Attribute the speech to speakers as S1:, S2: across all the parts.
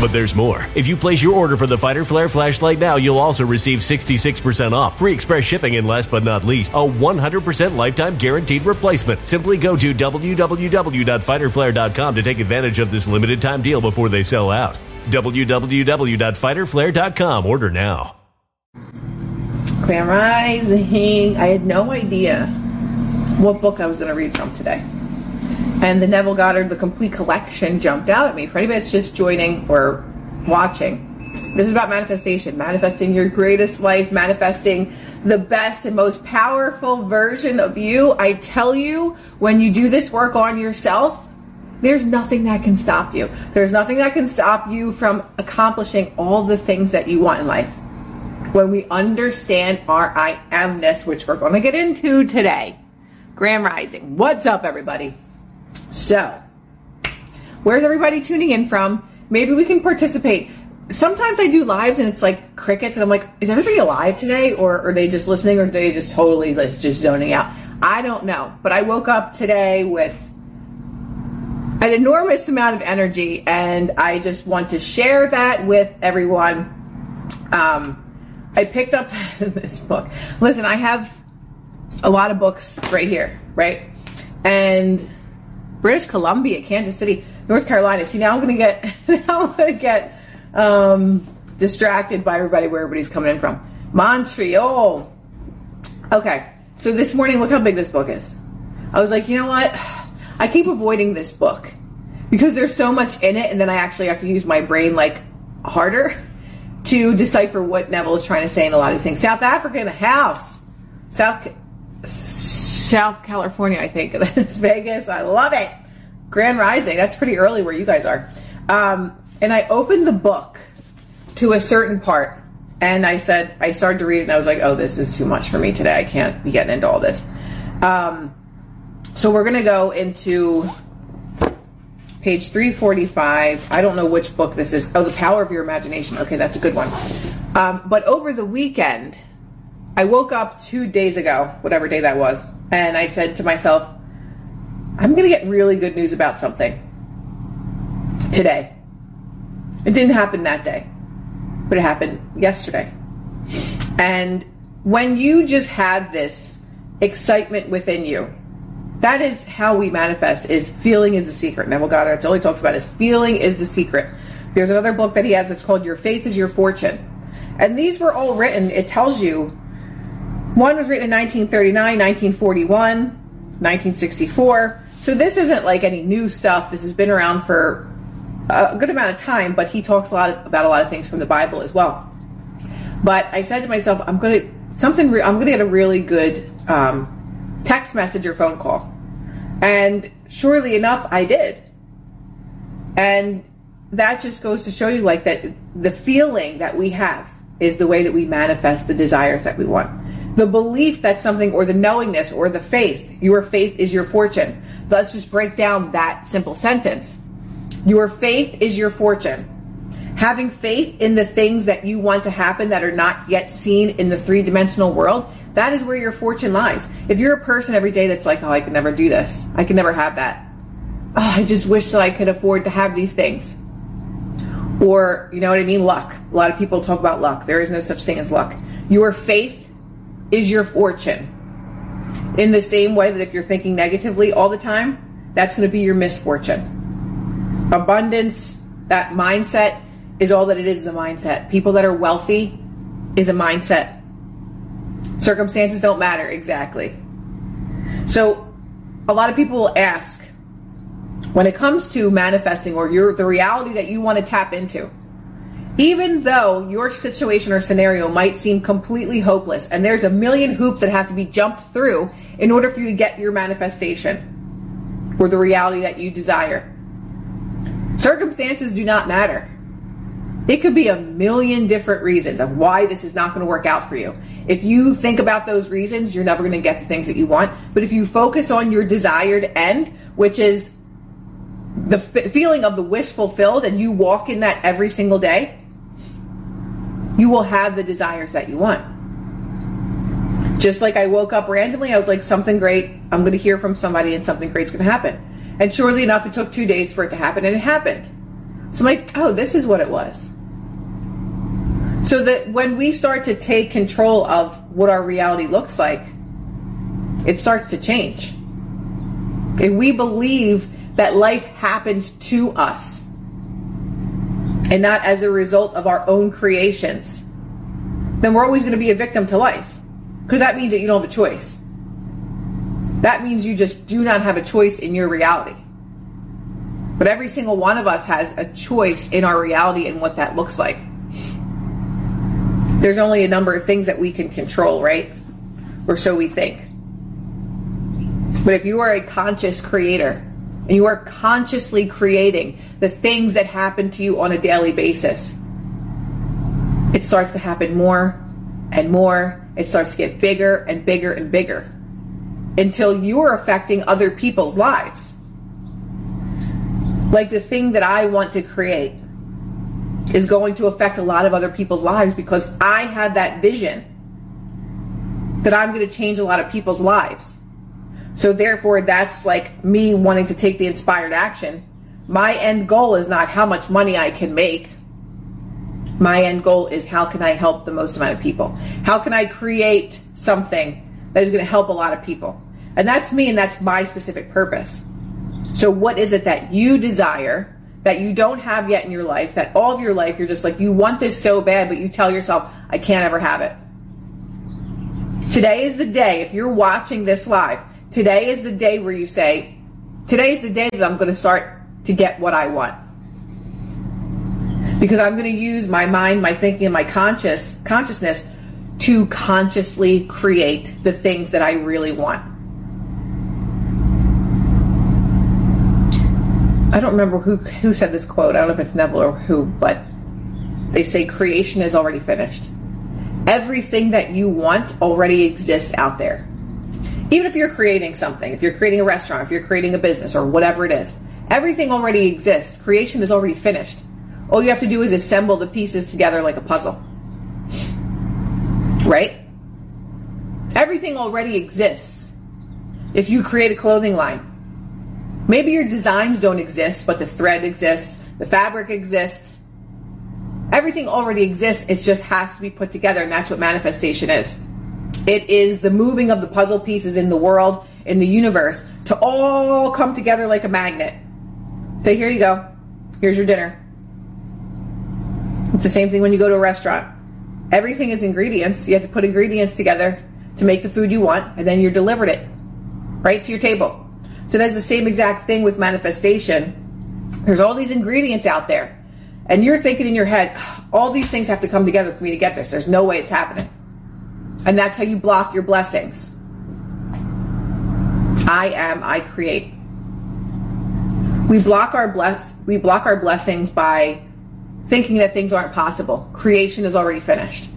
S1: But there's more. If you place your order for the Fighter Flare flashlight now, you'll also receive 66% off, free express shipping, and last but not least, a 100% lifetime guaranteed replacement. Simply go to www.fighterflare.com to take advantage of this limited time deal before they sell out. www.fighterflare.com. Order now.
S2: Grand Rising. I had no idea what book I was going to read from today. And the Neville Goddard, the complete collection, jumped out at me. For anybody that's just joining or watching, this is about manifestation, manifesting your greatest life, manifesting the best and most powerful version of you. I tell you, when you do this work on yourself, there's nothing that can stop you. There's nothing that can stop you from accomplishing all the things that you want in life. When we understand our I amness, which we're going to get into today. Grand Rising. What's up, everybody? So, where's everybody tuning in from? Maybe we can participate. Sometimes I do lives and it's like crickets, and I'm like, is everybody alive today, or are they just listening, or are they just totally just zoning out? I don't know. But I woke up today with an enormous amount of energy, and I just want to share that with everyone. Um, I picked up this book. Listen, I have a lot of books right here, right? And British Columbia, Kansas City, North Carolina. See, now I'm going to get now I'm going to get um, distracted by everybody where everybody's coming in from. Montreal. Okay, so this morning, look how big this book is. I was like, you know what? I keep avoiding this book because there's so much in it, and then I actually have to use my brain like harder to decipher what Neville is trying to say in a lot of things. South Africa in a house. South South California, I think. That's Vegas. I love it. Grand Rising. That's pretty early where you guys are. Um, and I opened the book to a certain part, and I said, I started to read it, and I was like, oh, this is too much for me today. I can't be getting into all this. Um, so we're going to go into page 345. I don't know which book this is. Oh, The Power of Your Imagination. Okay, that's a good one. Um, but over the weekend, I woke up two days ago, whatever day that was, and I said to myself, I'm going to get really good news about something today. It didn't happen that day, but it happened yesterday. And when you just have this excitement within you, that is how we manifest is feeling is the secret. Neville Goddard, he talks about is feeling is the secret. There's another book that he has that's called Your Faith is Your Fortune. And these were all written, it tells you, one was written in 1939, 1941, 1964. So this isn't like any new stuff. This has been around for a good amount of time, but he talks a lot about a lot of things from the Bible as well. But I said to myself, I'm going to something. Re- I'm going to get a really good um, text message or phone call, and surely enough, I did. And that just goes to show you, like that, the feeling that we have is the way that we manifest the desires that we want. The belief that something, or the knowingness, or the faith, your faith is your fortune. Let's just break down that simple sentence. Your faith is your fortune having faith in the things that you want to happen that are not yet seen in the three dimensional world, that is where your fortune lies. If you're a person every day that's like, oh, I could never do this, I could never have that. Oh, I just wish that I could afford to have these things. Or, you know what I mean? Luck. A lot of people talk about luck. There is no such thing as luck. Your faith is your fortune. In the same way that if you're thinking negatively all the time, that's going to be your misfortune. Abundance, that mindset, is all that it is is a mindset. People that are wealthy is a mindset. Circumstances don't matter exactly. So a lot of people will ask when it comes to manifesting or your the reality that you want to tap into. Even though your situation or scenario might seem completely hopeless and there's a million hoops that have to be jumped through in order for you to get your manifestation or the reality that you desire. Circumstances do not matter. It could be a million different reasons of why this is not going to work out for you. If you think about those reasons, you're never going to get the things that you want. But if you focus on your desired end, which is the f- feeling of the wish fulfilled, and you walk in that every single day, you will have the desires that you want. Just like I woke up randomly, I was like, something great, I'm going to hear from somebody, and something great's going to happen. And surely enough, it took two days for it to happen, and it happened. So I'm like, oh, this is what it was. So that when we start to take control of what our reality looks like, it starts to change. If we believe that life happens to us and not as a result of our own creations, then we're always going to be a victim to life. Because that means that you don't have a choice. That means you just do not have a choice in your reality. But every single one of us has a choice in our reality and what that looks like there's only a number of things that we can control, right? Or so we think. But if you are a conscious creator and you are consciously creating the things that happen to you on a daily basis, it starts to happen more and more. It starts to get bigger and bigger and bigger until you are affecting other people's lives. Like the thing that I want to create is going to affect a lot of other people's lives because I have that vision that I'm going to change a lot of people's lives. So therefore, that's like me wanting to take the inspired action. My end goal is not how much money I can make. My end goal is how can I help the most amount of people? How can I create something that is going to help a lot of people? And that's me and that's my specific purpose. So what is it that you desire that you don't have yet in your life, that all of your life you're just like, you want this so bad, but you tell yourself, I can't ever have it. Today is the day, if you're watching this live, today is the day where you say, today is the day that I'm going to start to get what I want. Because I'm going to use my mind, my thinking, and my conscious consciousness to consciously create the things that I really want. I don't remember who who said this quote. I don't know if it's Neville or who, but they say creation is already finished. Everything that you want already exists out there. Even if you're creating something, if you're creating a restaurant, if you're creating a business or whatever it is, Everything already exists. Creation is already finished. All you have to do is assemble the pieces together like a puzzle. Right? Everything already exists. If you create a clothing line, maybe your designs don't exist, but the thread exists, the fabric exists. Everything already exists. It just has to be put together, and that's what manifestation is. It is the moving of the puzzle pieces in the world, in the universe, to all come together like a magnet. Say, here you go. Here's your dinner. It's the same thing when you go to a restaurant. Everything is ingredients. You have to put ingredients together to make the food you want, and then you're delivered it right to your table. So that's the same exact thing with manifestation. There's all these ingredients out there, and you're thinking in your head, all these things have to come together for me to get this. There's no way it's happening. And that's how you block your blessings. I am, I create. We block our bless we block our blessings by thinking that things aren't possible. Creation is already finished.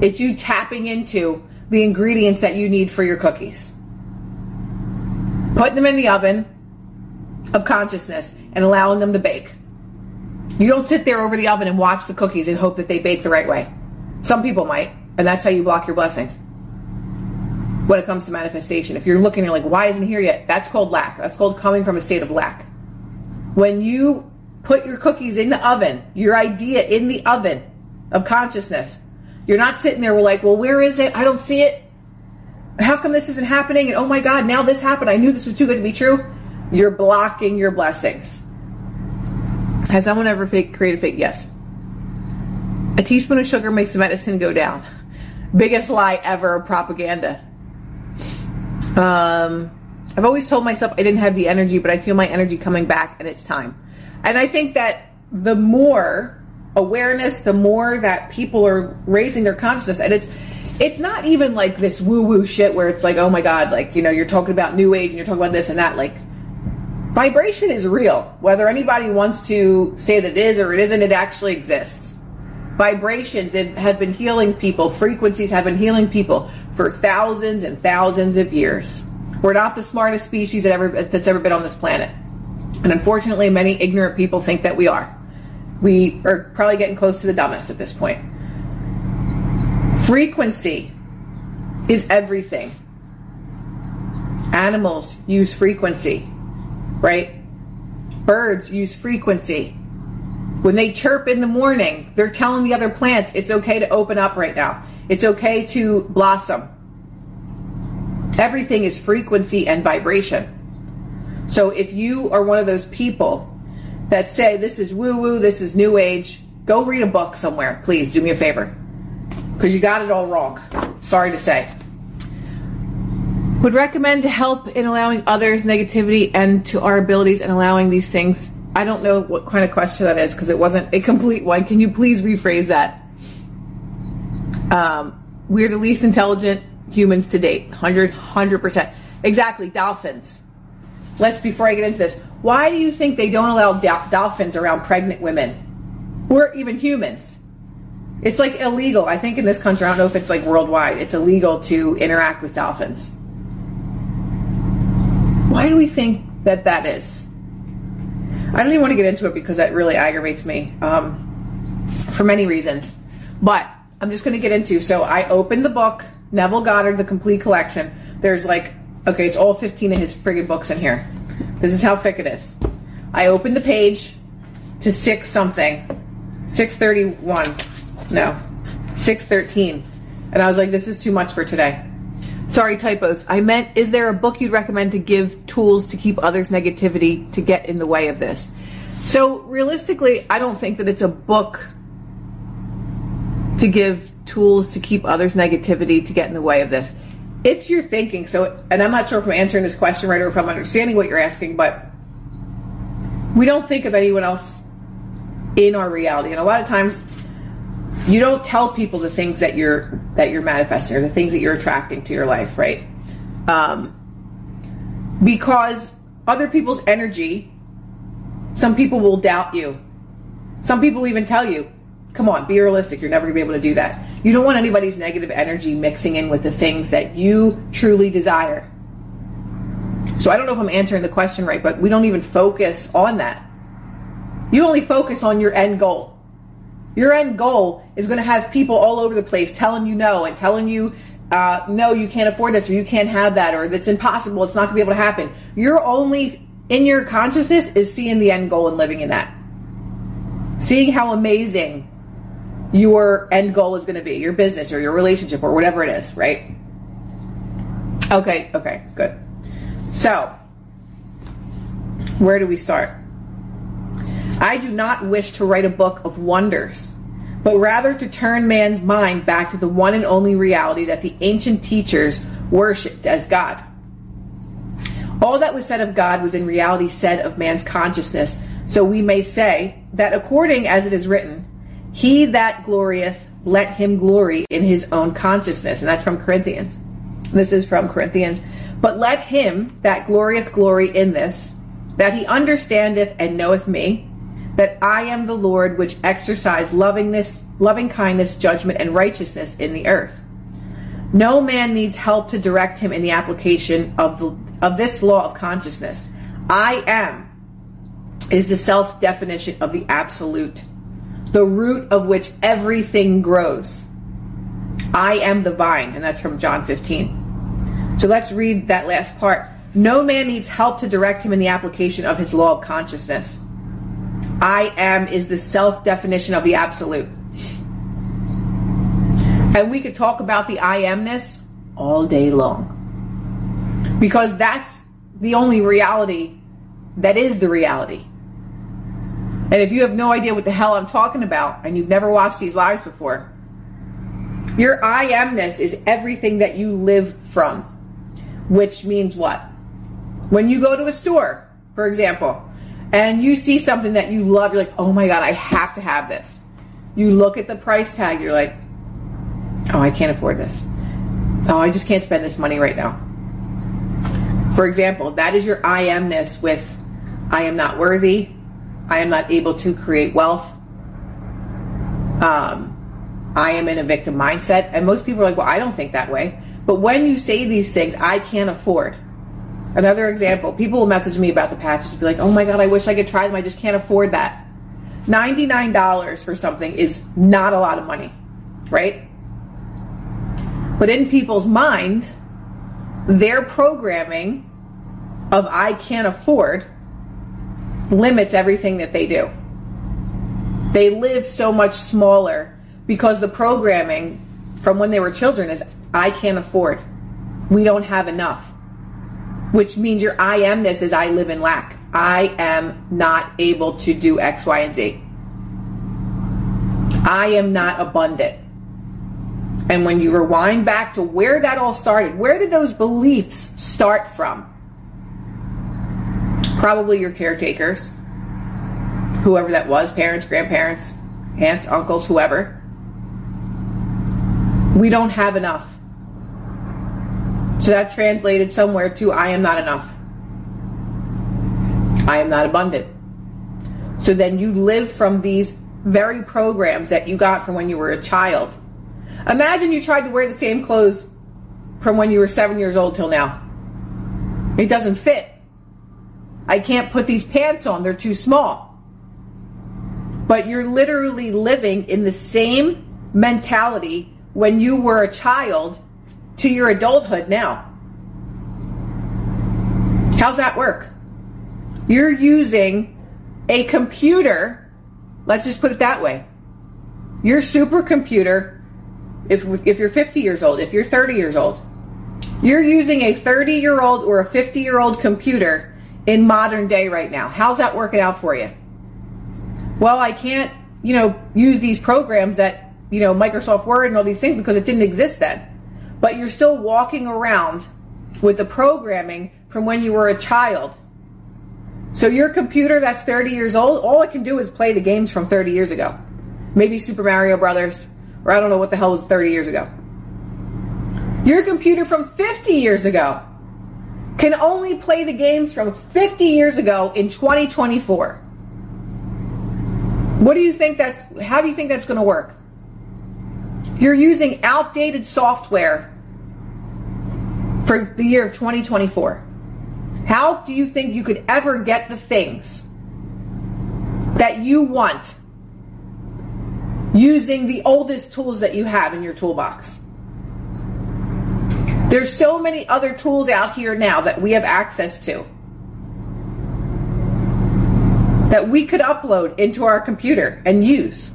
S2: It's you tapping into the ingredients that you need for your cookies. Putting them in the oven of consciousness and allowing them to bake. You don't sit there over the oven and watch the cookies and hope that they bake the right way. Some people might, and that's how you block your blessings. When it comes to manifestation, if you're looking, you're like, why isn't here yet? That's called lack. That's called coming from a state of lack. When you put your cookies in the oven, your idea in the oven of consciousness, you're not sitting there we're like, well, where is it? I don't see it. How come this isn't happening? And oh my God, now this happened. I knew this was too good to be true. You're blocking your blessings. Has someone ever fake, created fake? Yes. A teaspoon of sugar makes the medicine go down. Biggest lie ever, propaganda. Um, I've always told myself I didn't have the energy, but I feel my energy coming back and it's time. And I think that the more awareness, the more that people are raising their consciousness, and it's it's not even like this woo woo shit where it's like, oh my god, like you know, you're talking about new age and you're talking about this and that. Like, vibration is real. Whether anybody wants to say that it is or it isn't, it actually exists. Vibrations that have been healing people. Frequencies have been healing people for thousands and thousands of years. We're not the smartest species that ever that's ever been on this planet. And unfortunately, many ignorant people think that we are. We are probably getting close to the dumbest at this point. Frequency is everything. Animals use frequency, right? Birds use frequency. When they chirp in the morning, they're telling the other plants it's okay to open up right now. It's okay to blossom. Everything is frequency and vibration. So if you are one of those people that say this is woo woo, this is new age, go read a book somewhere, please. Do me a favor. Because you got it all wrong. Sorry to say. Would recommend to help in allowing others negativity and to our abilities and allowing these things. I don't know what kind of question that is because it wasn't a complete one. Can you please rephrase that? Um, we're the least intelligent humans to date. 100, 100%. Exactly. Dolphins let's before I get into this, why do you think they don't allow dolphins around pregnant women or even humans? It's like illegal. I think in this country, I don't know if it's like worldwide, it's illegal to interact with dolphins. Why do we think that that is? I don't even want to get into it because that really aggravates me um, for many reasons. But I'm just going to get into. So I opened the book, Neville Goddard, the complete collection. There's like Okay, it's all 15 of his friggin' books in here. This is how thick it is. I opened the page to 6 something. 631. No. 613. And I was like, this is too much for today. Sorry, typos. I meant, is there a book you'd recommend to give tools to keep others' negativity to get in the way of this? So, realistically, I don't think that it's a book to give tools to keep others' negativity to get in the way of this it's your thinking. So, and I'm not sure if I'm answering this question right or if I'm understanding what you're asking, but we don't think of anyone else in our reality. And a lot of times, you don't tell people the things that you're that you're manifesting or the things that you're attracting to your life, right? Um, because other people's energy, some people will doubt you. Some people even tell you, "Come on, be realistic. You're never gonna be able to do that." You don't want anybody's negative energy mixing in with the things that you truly desire. So I don't know if I'm answering the question right, but we don't even focus on that. You only focus on your end goal. Your end goal is going to have people all over the place telling you no and telling you, uh, no, you can't afford this or you can't have that or that's impossible. It's not going to be able to happen. You're only in your consciousness is seeing the end goal and living in that. Seeing how amazing your end goal is going to be, your business or your relationship or whatever it is, right? Okay, okay, good. So, where do we start? I do not wish to write a book of wonders, but rather to turn man's mind back to the one and only reality that the ancient teachers worshipped as God. All that was said of God was in reality said of man's consciousness, so we may say that according as it is written, He that glorieth, let him glory in his own consciousness. And that's from Corinthians. This is from Corinthians. But let him that glorieth glory in this, that he understandeth and knoweth me, that I am the Lord which exercise lovingness, loving kindness, judgment, and righteousness in the earth. No man needs help to direct him in the application of the, of this law of consciousness. I am is the self definition of the absolute, the root of which everything grows. I am the vine, and that's from John 15. So let's read that last part. No man needs help to direct him in the application of his law of consciousness. I am is the self definition of the absolute. And we could talk about the I amness all day long. Because that's the only reality that is the reality. And if you have no idea what the hell I'm talking about and you've never watched these lives before, your I amness is everything that you live from. Which means what? When you go to a store, for example, and you see something that you love, you're like, oh my God, I have to have this. You look at the price tag, you're like, oh, I can't afford this. Oh, I just can't spend this money right now. For example, that is your I amness with I am not worthy, I am not able to create wealth. Um, I am in a victim mindset. And most people are like, well, I don't think that way. But when you say these things, I can't afford. Another example, people will message me about the patches and be like, oh my God, I wish I could try them. I just can't afford that. $99 for something is not a lot of money, right? But in people's mind, their programming of I can't afford limits everything that they do. They live so much smaller because the programming from when they were children is I can't afford. We don't have enough which means your I amness is I live in lack. I am not able to do X, Y, and Z. I am not abundant. And when you rewind back to where that all started, where did those beliefs start from? Probably your caretakers, whoever that was parents, grandparents, aunts, uncles, whoever. We don't have enough. So that translated somewhere to I am not enough. I am not abundant. So then you live from these very programs that you got from when you were a child. Imagine you tried to wear the same clothes from when you were seven years old till now. It doesn't fit. I can't put these pants on, they're too small. But you're literally living in the same mentality when you were a child to your adulthood now. How's that work? You're using a computer, let's just put it that way. Your supercomputer, if, if you're 50 years old, if you're 30 years old, you're using a 30 year old or a 50 year old computer in modern day right now. How's that working out for you? Well, I can't, you know, use these programs that, you know, Microsoft Word and all these things because it didn't exist then but you're still walking around with the programming from when you were a child. So your computer that's 30 years old, all it can do is play the games from 30 years ago. Maybe Super Mario Brothers, or I don't know what the hell was 30 years ago. Your computer from 50 years ago can only play the games from 50 years ago in 2024. What do you think that's how do you think that's going to work? You're using outdated software for the year of 2024. How do you think you could ever get the things that you want using the oldest tools that you have in your toolbox? There's so many other tools out here now that we have access to that we could upload into our computer and use.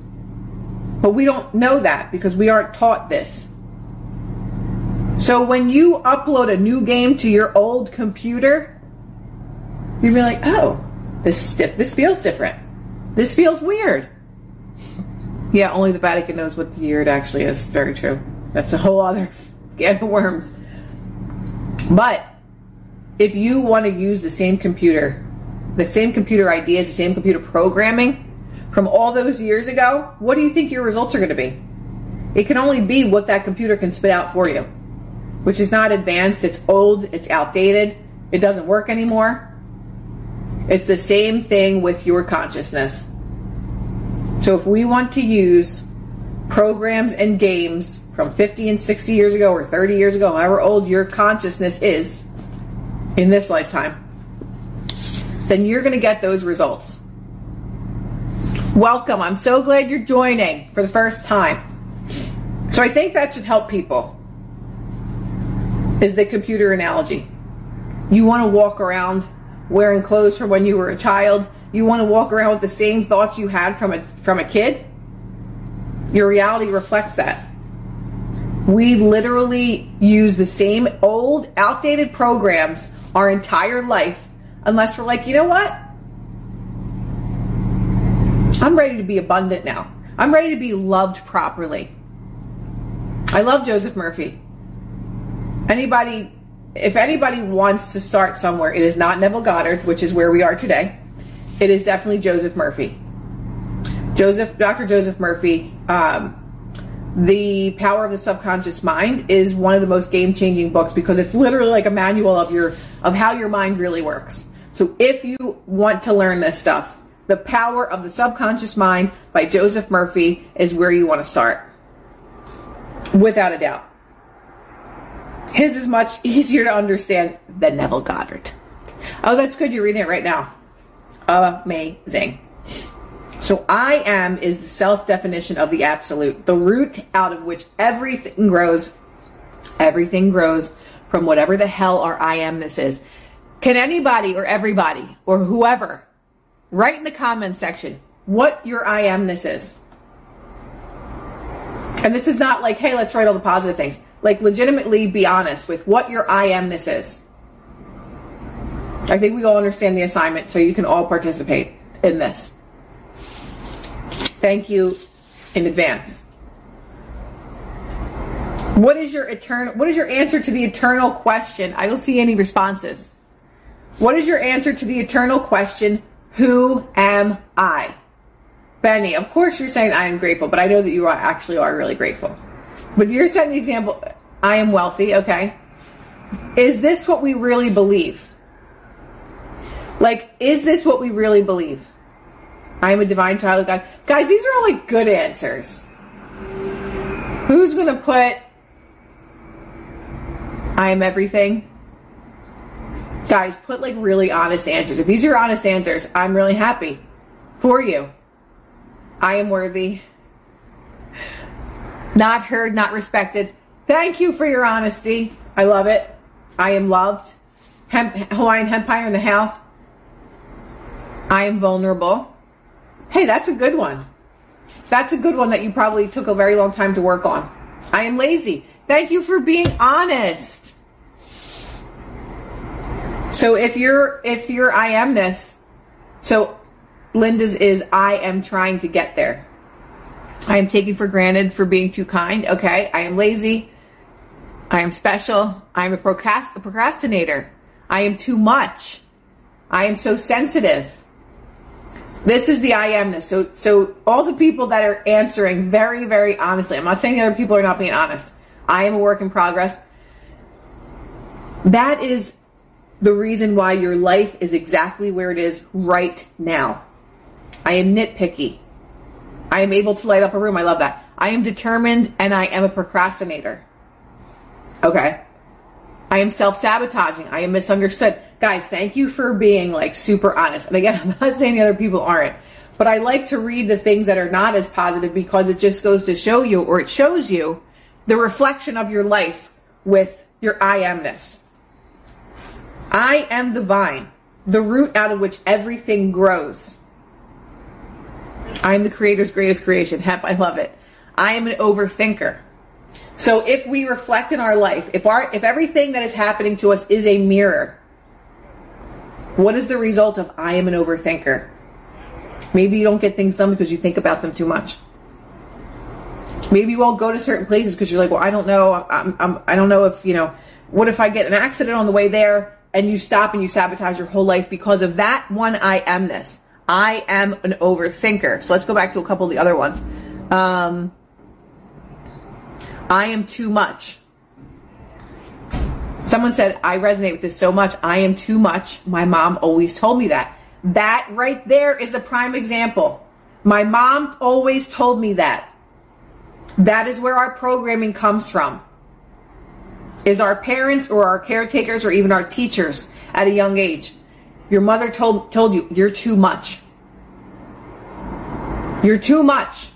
S2: But we don't know that because we aren't taught this. So when you upload a new game to your old computer, you'd be like, "Oh, this this feels different. This feels weird." Yeah, only the Vatican knows what the year it actually is. Very true. That's a whole other can of worms. But if you want to use the same computer, the same computer ideas, the same computer programming from all those years ago, what do you think your results are going to be? It can only be what that computer can spit out for you, which is not advanced, it's old, it's outdated, it doesn't work anymore. It's the same thing with your consciousness. So if we want to use programs and games from 50 and 60 years ago or 30 years ago, however old your consciousness is in this lifetime, then you're going to get those results. Welcome. I'm so glad you're joining for the first time. So I think that should help people. Is the computer analogy. You want to walk around wearing clothes from when you were a child. You want to walk around with the same thoughts you had from a from a kid. Your reality reflects that. We literally use the same old, outdated programs our entire life unless we're like, you know what? I'm ready to be abundant now. I'm ready to be loved properly. I love Joseph Murphy. Anybody, if anybody wants to start somewhere, it is not Neville Goddard, which is where we are today. It is definitely Joseph Murphy. Joseph, Dr. Joseph Murphy, um, The Power of the Subconscious Mind is one of the most game-changing books because it's literally like a manual of your of how your mind really works. So if you want to learn this stuff, The Power of the Subconscious Mind by Joseph Murphy is where you want to start. Without a doubt. His is much easier to understand than Neville Goddard. Oh, that's good. You're reading it right now. Amazing. So I am is the self definition of the absolute, the root out of which everything grows. Everything grows from whatever the hell our I amness is. Can anybody or everybody or whoever write in the comments section what your I amness is? And this is not like, hey, let's write all the positive things. Like, legitimately be honest with what your I amness is. I think we all understand the assignment, so you can all participate in this. Thank you in advance. What is your eternal what is your answer to the eternal question? I don't see any responses. What is your answer to the eternal question, who am I? Benny, of course you're saying I am grateful, but I know that you actually are really grateful. But you're setting the example, I am wealthy, okay? Is this what we really believe? Like, is this what we really believe? I am a divine child of God. Guys, these are all like good answers. Who's going to put I am everything? Guys, put like really honest answers. If these are honest answers, I'm really happy for you. I am worthy. Not heard, not respected. Thank you for your honesty. I love it. I am loved. Hemp, Hawaiian Empire in the house. I am vulnerable. Hey, that's a good one. That's a good one that you probably took a very long time to work on. I am lazy. Thank you for being honest. So if you're if you're I amness, so Linda's is I am trying to get there. I am taken for granted for being too kind. Okay, I am lazy. I am special. I am a, procrast- a procrastinator. I am too much. I am so sensitive. This is the I amness. So, so all the people that are answering very, very honestly, I'm not saying the other people are not being honest. I am a work in progress. That is the reason why your life is exactly where it is right now. I am nitpicky. I am able to light up a room. I love that. I am determined and I am a procrastinator. Okay. I am self sabotaging. I am misunderstood. Guys, thank you for being like super honest. And again, I'm not saying the other people aren't, but I like to read the things that are not as positive because it just goes to show you or it shows you the reflection of your life with your I amness. I am the vine, the root out of which everything grows. I am the creator's greatest creation. Hep, I love it. I am an overthinker. So if we reflect in our life, if our if everything that is happening to us is a mirror, what is the result of I am an overthinker? Maybe you don't get things done because you think about them too much. Maybe you won't go to certain places because you're like, well, I don't know. I'm, I'm, I don't know if, you know, what if I get an accident on the way there and you stop and you sabotage your whole life because of that one I amness. I am an overthinker. So let's go back to a couple of the other ones. Um, I am too much. Someone said, I resonate with this so much. I am too much. My mom always told me that. That right there is a prime example. My mom always told me that. That is where our programming comes from. Is our parents or our caretakers or even our teachers at a young age. Your mother told told you you're too much. You're too much.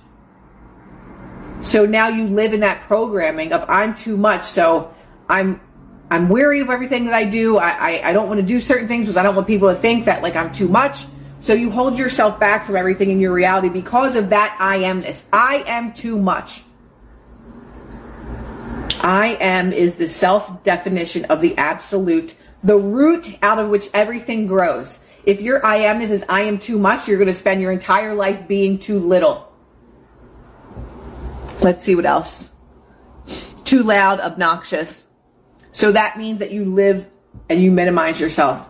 S2: So now you live in that programming of I'm too much. So I'm I'm weary of everything that I do. I, I, I don't want to do certain things because I don't want people to think that like I'm too much. So you hold yourself back from everything in your reality because of that I amness. I am too much. I am is the self definition of the absolute, the root out of which everything grows. If your I amness is I am too much, you're going to spend your entire life being too little. Let's see what else. Too loud, obnoxious. So that means that you live and you minimize yourself.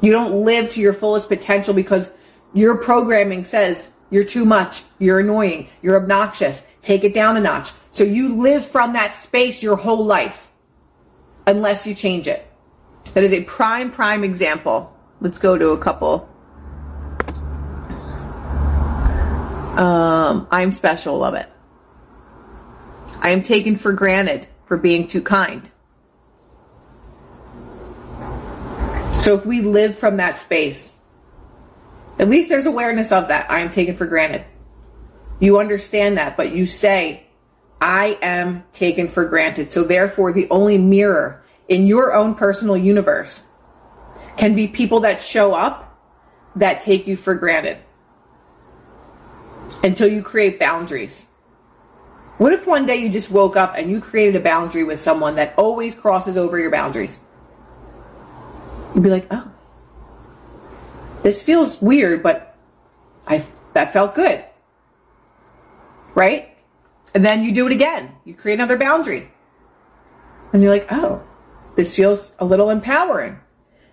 S2: You don't live to your fullest potential because your programming says you're too much, you're annoying, you're obnoxious, take it down a notch. So you live from that space your whole life unless you change it. That is a prime, prime example. Let's go to a couple. Um, I'm special, love it. I am taken for granted for being too kind. So if we live from that space, at least there's awareness of that. I am taken for granted. You understand that, but you say, I am taken for granted. So therefore, the only mirror in your own personal universe can be people that show up that take you for granted until you create boundaries. What if one day you just woke up and you created a boundary with someone that always crosses over your boundaries? You'd be like, oh, this feels weird, but I that felt good. Right? And then you do it again. You create another boundary. And you're like, oh, this feels a little empowering.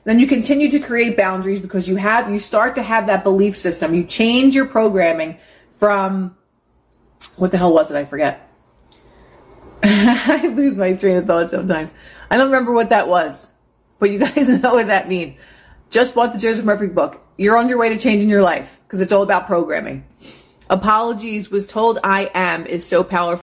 S2: Then you continue to create boundaries because you have you start to have that belief system. You change your programming from what the hell was it? I forget. I lose my train of thought sometimes. I don't remember what that was, but you guys know what that means. Just bought the Joseph Murphy book. You're on your way to changing your life because it's all about programming. Apologies was told I am is so powerful.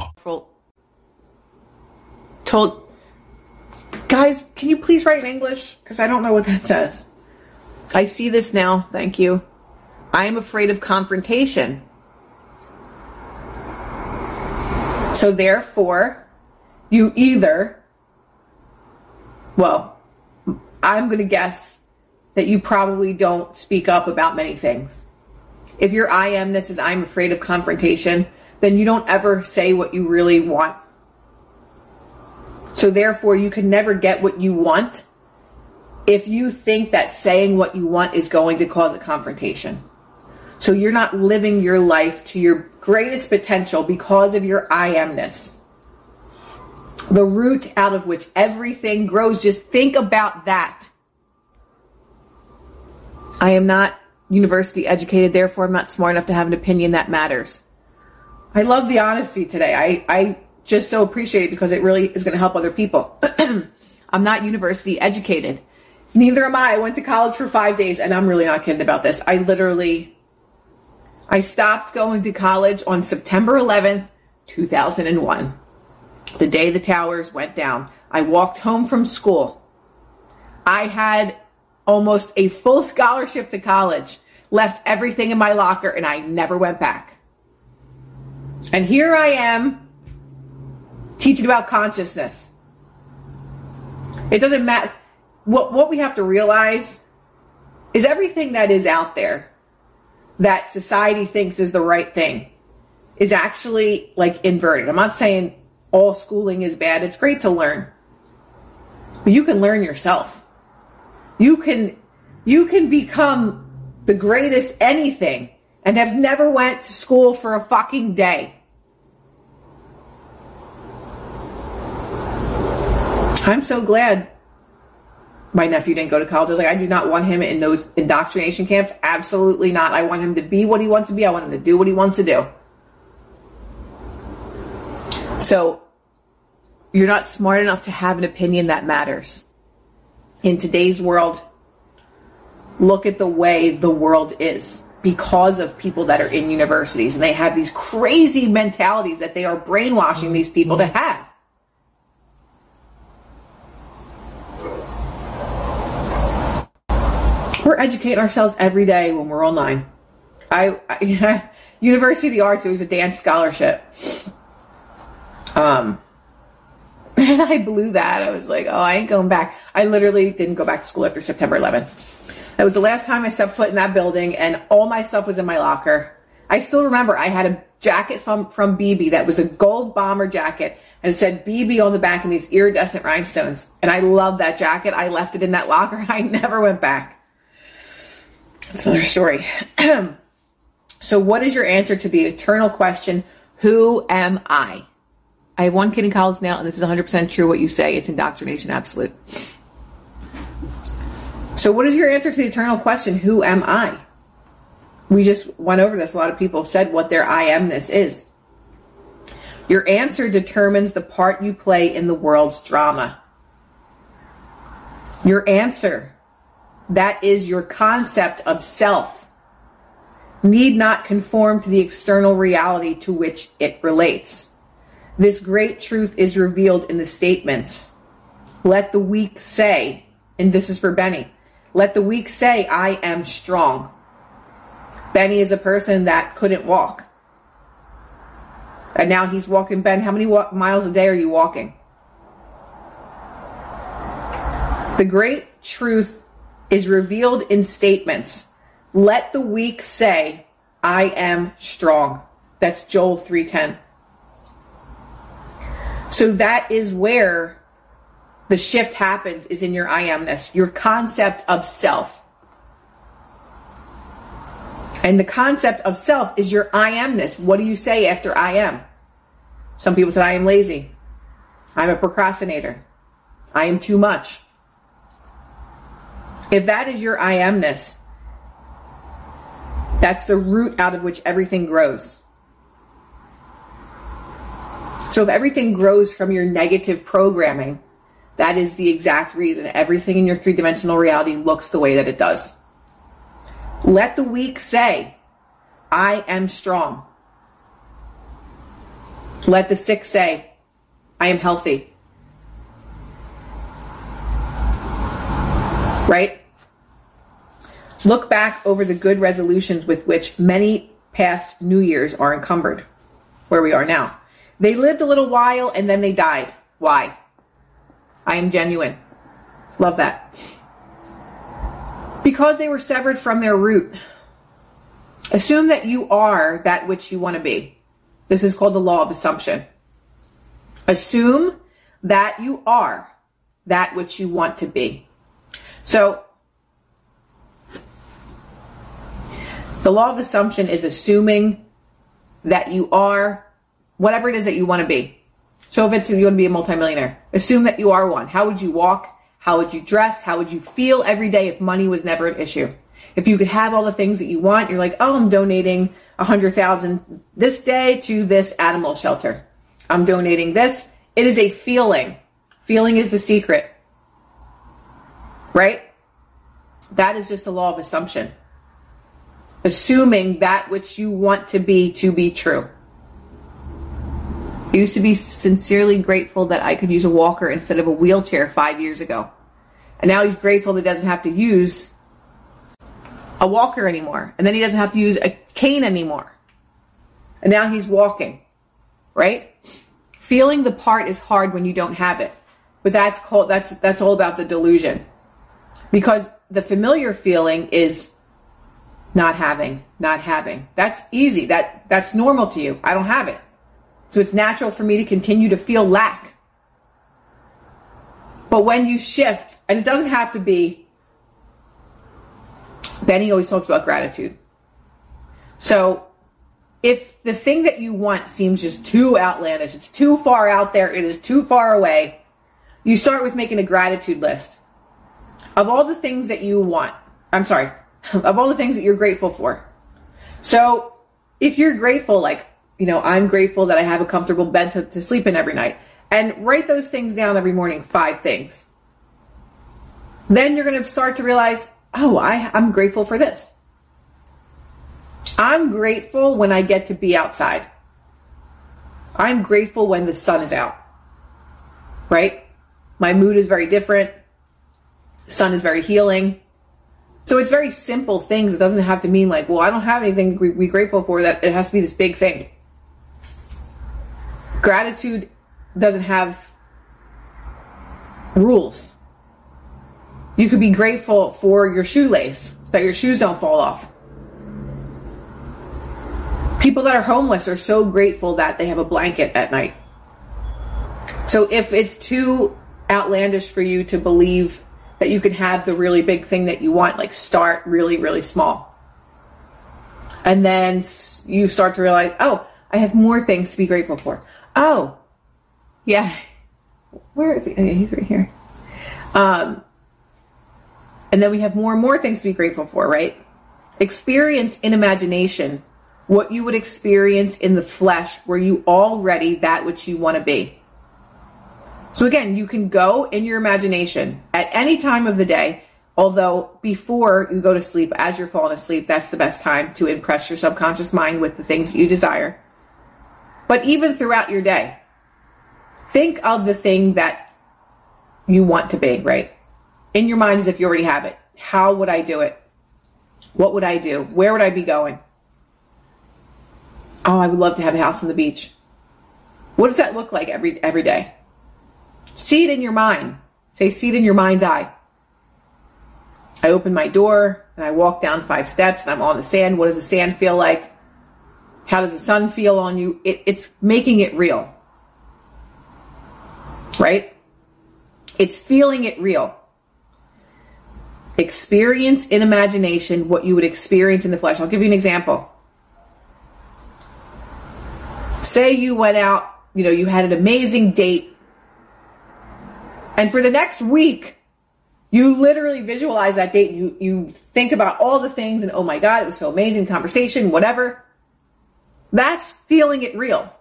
S2: Told guys, can you please write in English? Because I don't know what that says. I see this now. Thank you. I am afraid of confrontation. So therefore, you either, well, I'm going to guess that you probably don't speak up about many things. If your I amness is I'm afraid of confrontation, then you don't ever say what you really want. So therefore, you can never get what you want if you think that saying what you want is going to cause a confrontation. So you're not living your life to your greatest potential because of your I amness. The root out of which everything grows. Just think about that. I am not university educated, therefore I'm not smart enough to have an opinion that matters. I love the honesty today. I, I just so appreciate it because it really is going to help other people. I'm not university educated. Neither am I. I went to college for five days and I'm really not kidding about this. I literally, I stopped going to college on September 11th, 2001. The day the towers went down. I walked home from school. I had almost a full scholarship to college, left everything in my locker, and I never went back. And here I am teaching about consciousness. It doesn't matter. What, what we have to realize is everything that is out there that society thinks is the right thing is actually like inverted. I'm not saying all schooling is bad. It's great to learn. But you can learn yourself. You can you can become the greatest anything and have never went to school for a fucking day. I'm so glad my nephew didn't go to college. I was like, I do not want him in those indoctrination camps. Absolutely not. I want him to be what he wants to be. I want him to do what he wants to do. So, you're not smart enough to have an opinion that matters. In today's world, look at the way the world is because of people that are in universities and they have these crazy mentalities that they are brainwashing these people to have. We're educating ourselves every day when we're online. I, I University of the Arts, it was a dance scholarship. Um, and I blew that. I was like, oh, I ain't going back. I literally didn't go back to school after September 11th. That was the last time I stepped foot in that building, and all my stuff was in my locker. I still remember I had a jacket from, from BB that was a gold bomber jacket, and it said BB on the back and these iridescent rhinestones. And I loved that jacket. I left it in that locker. I never went back. That's another story. so, what is your answer to the eternal question, Who am I? I have one kid in college now, and this is 100% true what you say. It's indoctrination, absolute. So, what is your answer to the eternal question, Who am I? We just went over this. A lot of people said what their I amness is. Your answer determines the part you play in the world's drama. Your answer that is your concept of self, need not conform to the external reality to which it relates. This great truth is revealed in the statements. Let the weak say, and this is for Benny, let the weak say, I am strong. Benny is a person that couldn't walk. And now he's walking. Ben, how many miles a day are you walking? The great truth is revealed in statements. Let the weak say, I am strong. That's Joel 3:10. So that is where the shift happens is in your I amness, your concept of self. And the concept of self is your I amness. What do you say after I am? Some people said, I am lazy. I'm a procrastinator. I am too much. If that is your I amness, that's the root out of which everything grows. So if everything grows from your negative programming, that is the exact reason everything in your three dimensional reality looks the way that it does. Let the weak say, I am strong. Let the sick say, I am healthy. Right? Look back over the good resolutions with which many past New Year's are encumbered, where we are now. They lived a little while and then they died. Why? I am genuine. Love that. Because they were severed from their root. Assume that you are that which you want to be. This is called the law of assumption. Assume that you are that which you want to be. So, the law of assumption is assuming that you are whatever it is that you want to be. So if it's you want to be a multimillionaire, assume that you are one. How would you walk? How would you dress? How would you feel every day if money was never an issue? If you could have all the things that you want, you're like, oh, I'm donating a hundred thousand this day to this animal shelter. I'm donating this. It is a feeling. Feeling is the secret. Right? That is just the law of assumption. Assuming that which you want to be to be true. I used to be sincerely grateful that I could use a walker instead of a wheelchair five years ago. And now he's grateful that he doesn't have to use a walker anymore. And then he doesn't have to use a cane anymore. And now he's walking, right? Feeling the part is hard when you don't have it. But that's called, that's, that's all about the delusion. Because the familiar feeling is not having, not having. That's easy. That, that's normal to you. I don't have it. So it's natural for me to continue to feel lack. But when you shift, and it doesn't have to be, Benny always talks about gratitude. So if the thing that you want seems just too outlandish, it's too far out there, it is too far away, you start with making a gratitude list of all the things that you want. I'm sorry, of all the things that you're grateful for. So if you're grateful, like you know, I'm grateful that I have a comfortable bed to, to sleep in every night. And write those things down every morning, five things. Then you're going to start to realize, oh, I, I'm grateful for this. I'm grateful when I get to be outside. I'm grateful when the sun is out. Right? My mood is very different. Sun is very healing. So it's very simple things. It doesn't have to mean like, well, I don't have anything to be grateful for that it has to be this big thing. Gratitude doesn't have rules. You could be grateful for your shoelace so that your shoes don't fall off. People that are homeless are so grateful that they have a blanket at night. So if it's too outlandish for you to believe that you can have the really big thing that you want, like start really, really small. And then you start to realize, oh, I have more things to be grateful for. Oh, yeah. Where is he? Oh, he's right here. Um, and then we have more and more things to be grateful for, right? Experience in imagination what you would experience in the flesh were you already that which you want to be. So again, you can go in your imagination at any time of the day, although before you go to sleep, as you're falling asleep, that's the best time to impress your subconscious mind with the things you desire. But even throughout your day, think of the thing that you want to be, right? In your mind as if you already have it. How would I do it? What would I do? Where would I be going? Oh, I would love to have a house on the beach. What does that look like every every day? See it in your mind. Say, see it in your mind's eye. I open my door and I walk down five steps and I'm on the sand. What does the sand feel like? How does the sun feel on you? It, it's making it real. Right? It's feeling it real. Experience in imagination what you would experience in the flesh. I'll give you an example. Say you went out you know, you had an amazing date. And for the next week, you literally visualize that date. You, you think about all the things and, oh my God, it was so amazing conversation, whatever. That's feeling it real.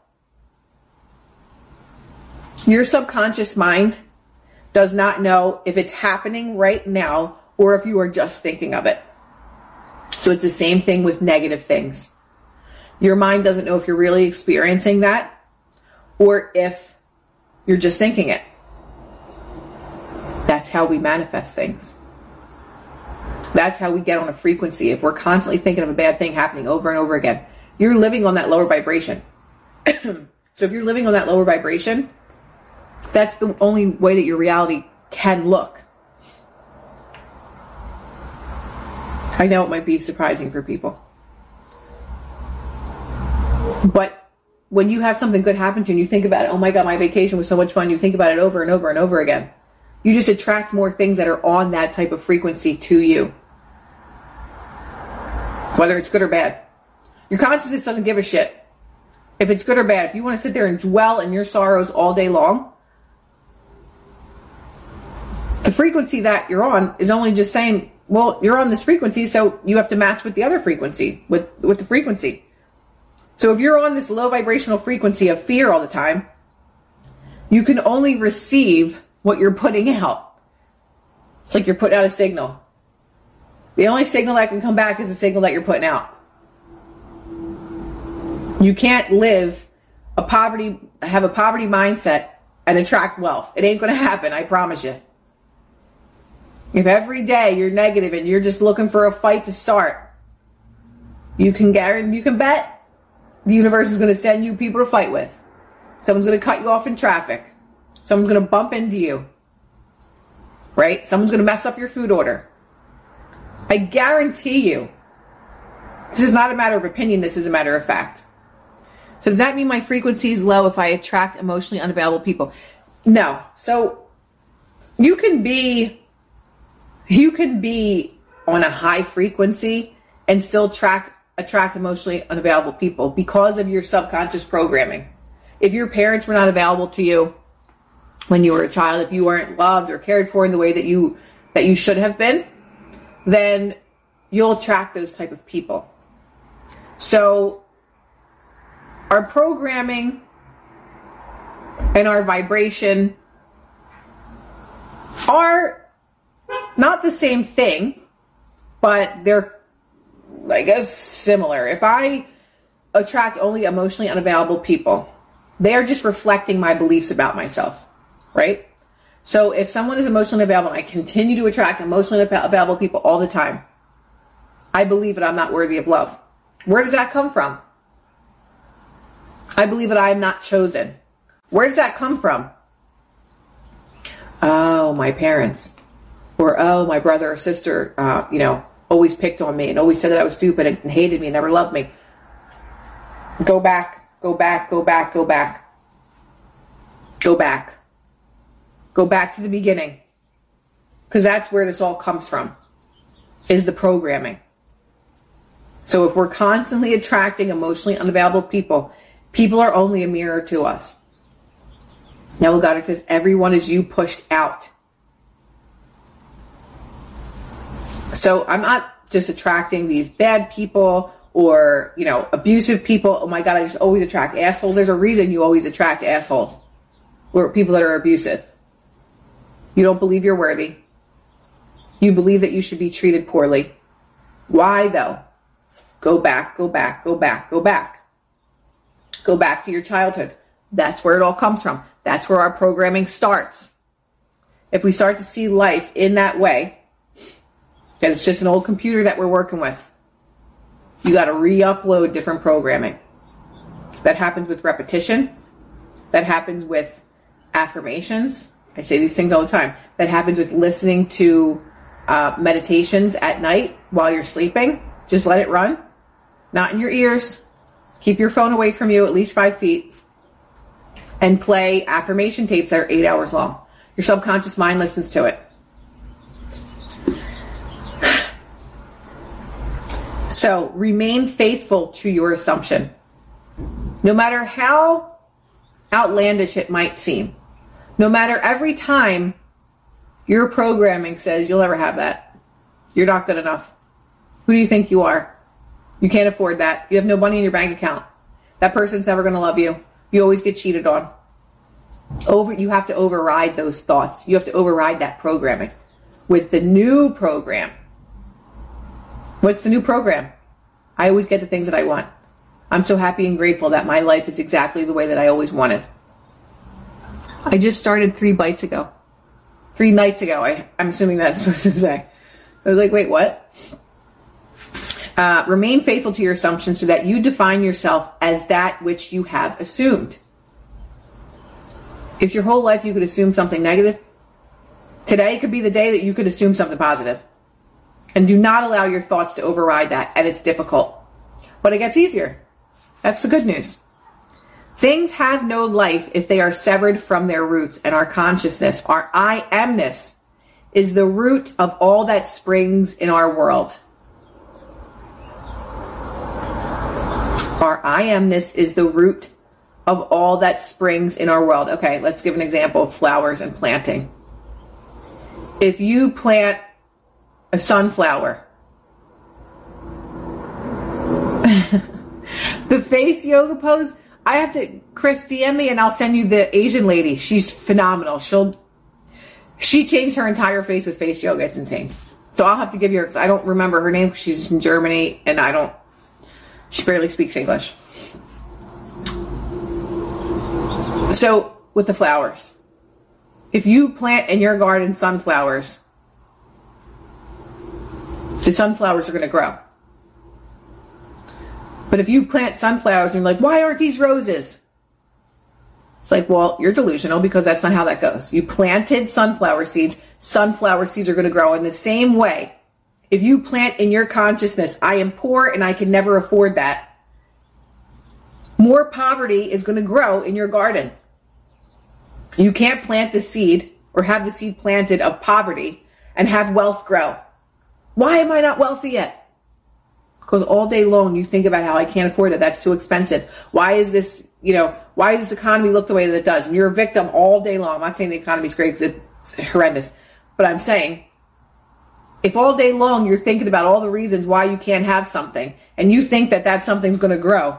S2: Your subconscious mind does not know if it's happening right now or if you are just thinking of it. So it's the same thing with negative things. Your mind doesn't know if you're really experiencing that or if you're just thinking it. That's how we manifest things. That's how we get on a frequency. If we're constantly thinking of a bad thing happening over and over again, you're living on that lower vibration. so if you're living on that lower vibration, that's the only way that your reality can look. I know it might be surprising for people. But when you have something good happen to you and you think about it, oh my God, my vacation was so much fun, you think about it over and over and over again. You just attract more things that are on that type of frequency to you. Whether it's good or bad. Your consciousness doesn't give a shit. If it's good or bad, if you want to sit there and dwell in your sorrows all day long, the frequency that you're on is only just saying, well, you're on this frequency, so you have to match with the other frequency, with, with the frequency. So if you're on this low vibrational frequency of fear all the time, you can only receive what you're putting out. It's like you're putting out a signal. The only signal that can come back is the signal that you're putting out. You can't live a poverty, have a poverty mindset and attract wealth. It ain't going to happen. I promise you. If every day you're negative and you're just looking for a fight to start, you can guarantee, you can bet the universe is going to send you people to fight with. Someone's going to cut you off in traffic. Someone's going to bump into you. Right? Someone's going to mess up your food order. I guarantee you. This is not a matter of opinion, this is a matter of fact. So does that mean my frequency is low if I attract emotionally unavailable people? No. So you can be you can be on a high frequency and still attract attract emotionally unavailable people because of your subconscious programming. If your parents were not available to you when you were a child, if you weren't loved or cared for in the way that you that you should have been, then you'll attract those type of people. So our programming and our vibration are not the same thing, but they're I guess similar. If I attract only emotionally unavailable people, they are just reflecting my beliefs about myself, right? So if someone is emotionally available and I continue to attract emotionally available people all the time, I believe that I'm not worthy of love. Where does that come from? I believe that I am not chosen. Where does that come from? Oh, my parents. Or, oh, my brother or sister, uh, you know, always picked on me and always said that I was stupid and hated me and never loved me. Go back, go back, go back, go back. Go back. Go back to the beginning. Because that's where this all comes from, is the programming. So if we're constantly attracting emotionally unavailable people, people are only a mirror to us. Neville Goddard says, everyone is you pushed out. So I'm not just attracting these bad people or, you know, abusive people. Oh my God, I just always attract assholes. There's a reason you always attract assholes or people that are abusive. You don't believe you're worthy. You believe that you should be treated poorly. Why though? Go back, go back, go back, go back. Go back to your childhood. That's where it all comes from. That's where our programming starts. If we start to see life in that way, and it's just an old computer that we're working with. You got to re-upload different programming. That happens with repetition. That happens with affirmations. I say these things all the time. That happens with listening to uh, meditations at night while you're sleeping. Just let it run. Not in your ears. Keep your phone away from you at least five feet. And play affirmation tapes that are eight hours long. Your subconscious mind listens to it. So remain faithful to your assumption. No matter how outlandish it might seem, no matter every time your programming says you'll never have that, you're not good enough. Who do you think you are? You can't afford that. You have no money in your bank account. That person's never going to love you. You always get cheated on. Over, you have to override those thoughts. You have to override that programming with the new program. What's the new program? I always get the things that I want. I'm so happy and grateful that my life is exactly the way that I always wanted. I just started three bites ago. Three nights ago, I, I'm assuming that's supposed to say. I was like, wait, what? Uh, remain faithful to your assumptions so that you define yourself as that which you have assumed. If your whole life you could assume something negative, today could be the day that you could assume something positive. And do not allow your thoughts to override that. And it's difficult. But it gets easier. That's the good news. Things have no life if they are severed from their roots, and our consciousness, our I amness, is the root of all that springs in our world. Our I amness is the root of all that springs in our world. Okay, let's give an example of flowers and planting. If you plant a sunflower, the face yoga pose, I have to, Chris, DM me and I'll send you the Asian lady. She's phenomenal. She'll, she changed her entire face with face yoga. It's insane. So I'll have to give you her, I don't remember her name. She's in Germany and I don't she barely speaks English. So, with the flowers, if you plant in your garden sunflowers, the sunflowers are going to grow. But if you plant sunflowers and you're like, why aren't these roses? It's like, well, you're delusional because that's not how that goes. You planted sunflower seeds, sunflower seeds are going to grow in the same way if you plant in your consciousness, I am poor and I can never afford that, more poverty is going to grow in your garden. You can't plant the seed or have the seed planted of poverty and have wealth grow. Why am I not wealthy yet? Because all day long you think about how I can't afford it. That's too expensive. Why is this, you know, why does this economy look the way that it does? And you're a victim all day long. I'm not saying the economy's great because it's horrendous, but I'm saying if all day long you're thinking about all the reasons why you can't have something and you think that that something's going to grow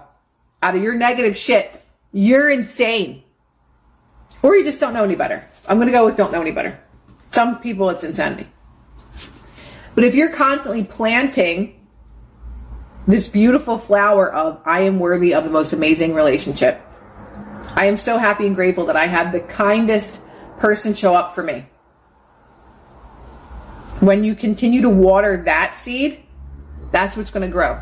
S2: out of your negative shit, you're insane. Or you just don't know any better. I'm going to go with don't know any better. Some people it's insanity. But if you're constantly planting this beautiful flower of I am worthy of the most amazing relationship. I am so happy and grateful that I have the kindest person show up for me when you continue to water that seed, that's what's going to grow.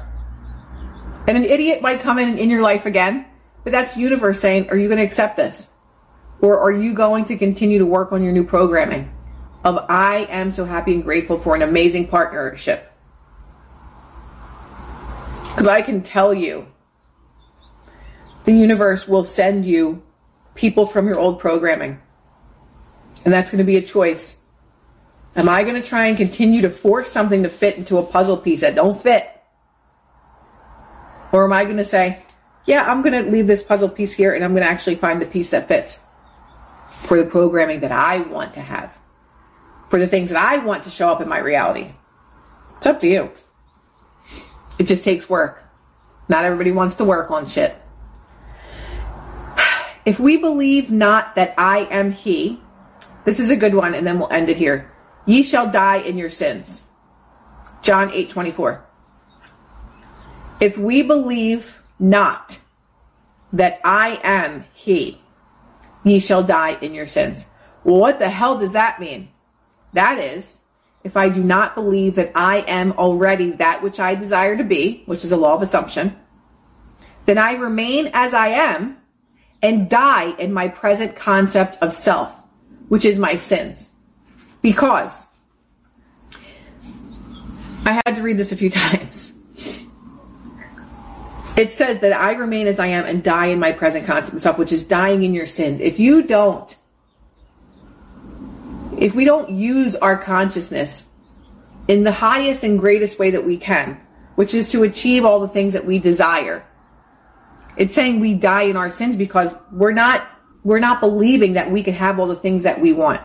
S2: And an idiot might come in in your life again, but that's universe saying, are you going to accept this? Or are you going to continue to work on your new programming of I am so happy and grateful for an amazing partnership? Because I can tell you, the universe will send you people from your old programming. And that's going to be a choice Am I going to try and continue to force something to fit into a puzzle piece that don't fit? Or am I going to say, yeah, I'm going to leave this puzzle piece here and I'm going to actually find the piece that fits for the programming that I want to have, for the things that I want to show up in my reality? It's up to you. It just takes work. Not everybody wants to work on shit. If we believe not that I am He, this is a good one, and then we'll end it here. Ye shall die in your sins. John 8 24. If we believe not that I am He, ye shall die in your sins. Well, what the hell does that mean? That is, if I do not believe that I am already that which I desire to be, which is a law of assumption, then I remain as I am and die in my present concept of self, which is my sins. Because I had to read this a few times. It says that I remain as I am and die in my present of self, which is dying in your sins. If you don't, if we don't use our consciousness in the highest and greatest way that we can, which is to achieve all the things that we desire, it's saying we die in our sins because we're not we're not believing that we can have all the things that we want.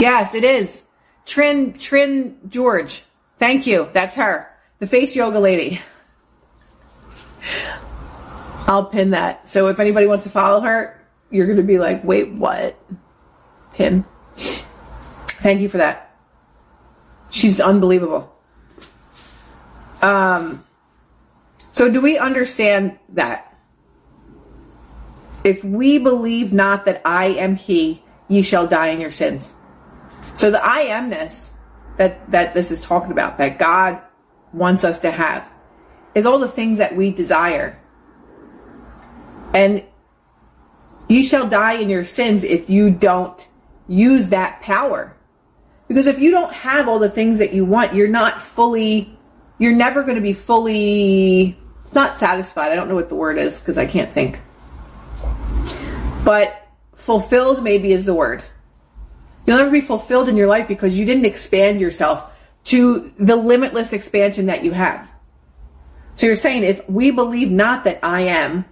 S2: Yes, it is. Trin Trin George. Thank you. That's her. The face yoga lady. I'll pin that. So if anybody wants to follow her, you're going to be like, wait, what? Pin. Thank you for that. She's unbelievable. Um, so do we understand that? If we believe not that I am He, ye shall die in your sins. So the I amness that, that this is talking about, that God wants us to have, is all the things that we desire. And you shall die in your sins if you don't use that power. Because if you don't have all the things that you want, you're not fully, you're never going to be fully, it's not satisfied. I don't know what the word is because I can't think. But fulfilled maybe is the word. You'll never be fulfilled in your life because you didn't expand yourself to the limitless expansion that you have. So you're saying if we believe not that I am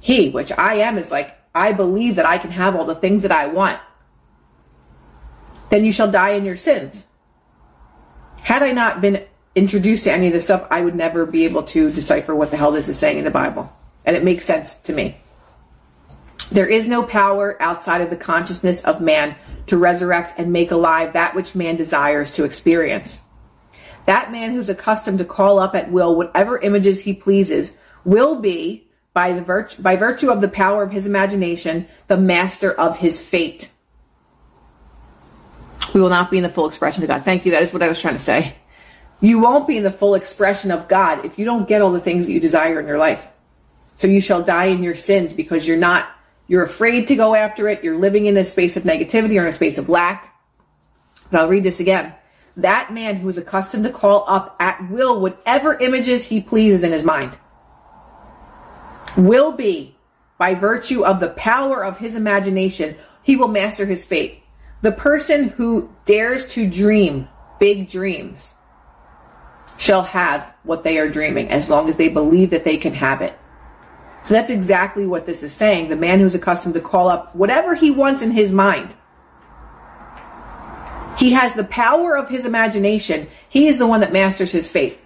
S2: He, which I am is like, I believe that I can have all the things that I want, then you shall die in your sins. Had I not been introduced to any of this stuff, I would never be able to decipher what the hell this is saying in the Bible. And it makes sense to me. There is no power outside of the consciousness of man to resurrect and make alive that which man desires to experience. That man who's accustomed to call up at will whatever images he pleases will be, by, the virtue, by virtue of the power of his imagination, the master of his fate. We will not be in the full expression of God. Thank you. That is what I was trying to say. You won't be in the full expression of God if you don't get all the things that you desire in your life. So you shall die in your sins because you're not you're afraid to go after it. You're living in a space of negativity or in a space of lack. But I'll read this again. That man who is accustomed to call up at will whatever images he pleases in his mind will be, by virtue of the power of his imagination, he will master his fate. The person who dares to dream big dreams shall have what they are dreaming as long as they believe that they can have it. So that's exactly what this is saying. The man who's accustomed to call up whatever he wants in his mind. He has the power of his imagination. He is the one that masters his fate.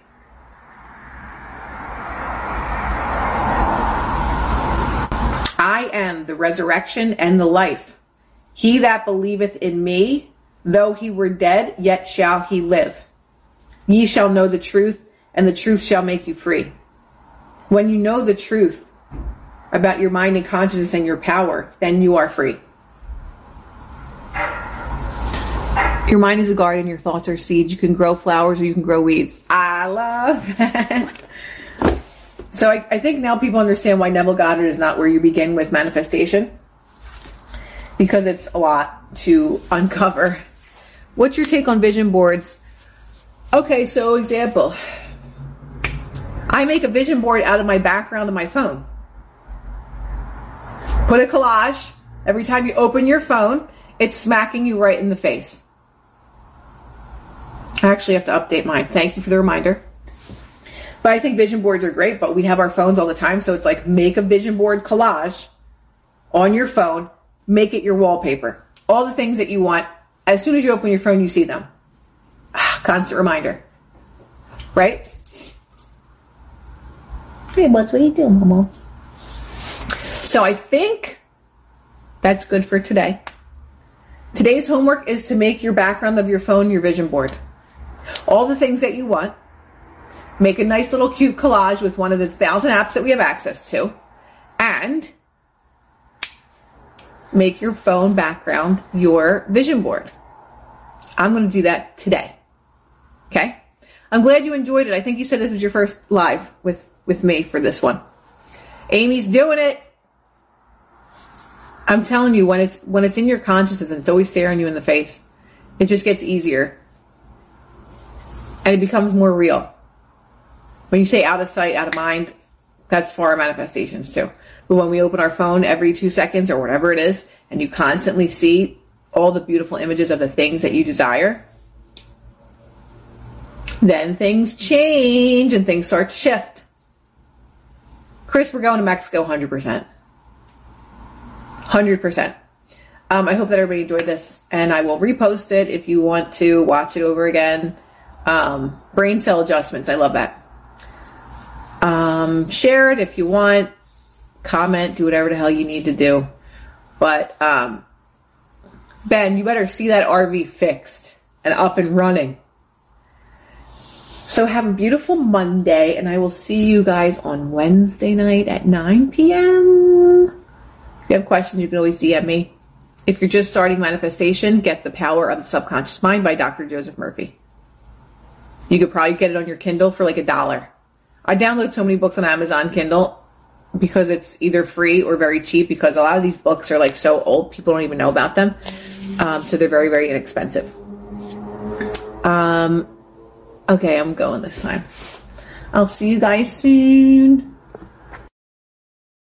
S2: I am the resurrection and the life. He that believeth in me, though he were dead, yet shall he live. Ye shall know the truth, and the truth shall make you free. When you know the truth, about your mind and consciousness and your power, then you are free. Your mind is a garden, your thoughts are seeds. You can grow flowers or you can grow weeds. I love that. So I, I think now people understand why Neville Goddard is not where you begin with manifestation. Because it's a lot to uncover. What's your take on vision boards? Okay, so example. I make a vision board out of my background of my phone. Put a collage. Every time you open your phone, it's smacking you right in the face. I actually have to update mine. Thank you for the reminder. But I think vision boards are great, but we have our phones all the time. So it's like make a vision board collage on your phone, make it your wallpaper. All the things that you want. As soon as you open your phone, you see them. Ah, constant reminder. Right?
S3: Hey, what's what are you doing, Mama?
S2: So I think that's good for today. Today's homework is to make your background of your phone your vision board. All the things that you want. Make a nice little cute collage with one of the thousand apps that we have access to. And make your phone background your vision board. I'm going to do that today. Okay? I'm glad you enjoyed it. I think you said this was your first live with, with me for this one. Amy's doing it. I'm telling you, when it's when it's in your consciousness and it's always staring you in the face, it just gets easier. And it becomes more real. When you say out of sight, out of mind, that's for our manifestations too. But when we open our phone every two seconds or whatever it is, and you constantly see all the beautiful images of the things that you desire, then things change and things start to shift. Chris, we're going to Mexico 100%. 100%. Um, I hope that everybody enjoyed this, and I will repost it if you want to watch it over again. Um, brain cell adjustments, I love that. Um, share it if you want, comment, do whatever the hell you need to do. But um, Ben, you better see that RV fixed and up and running. So have a beautiful Monday, and I will see you guys on Wednesday night at 9 p.m. If you have questions, you can always DM me. If you're just starting manifestation, get The Power of the Subconscious Mind by Dr. Joseph Murphy. You could probably get it on your Kindle for like a dollar. I download so many books on Amazon Kindle because it's either free or very cheap because a lot of these books are like so old, people don't even know about them. Um, so they're very, very inexpensive. Um, okay, I'm going this time. I'll see you guys soon.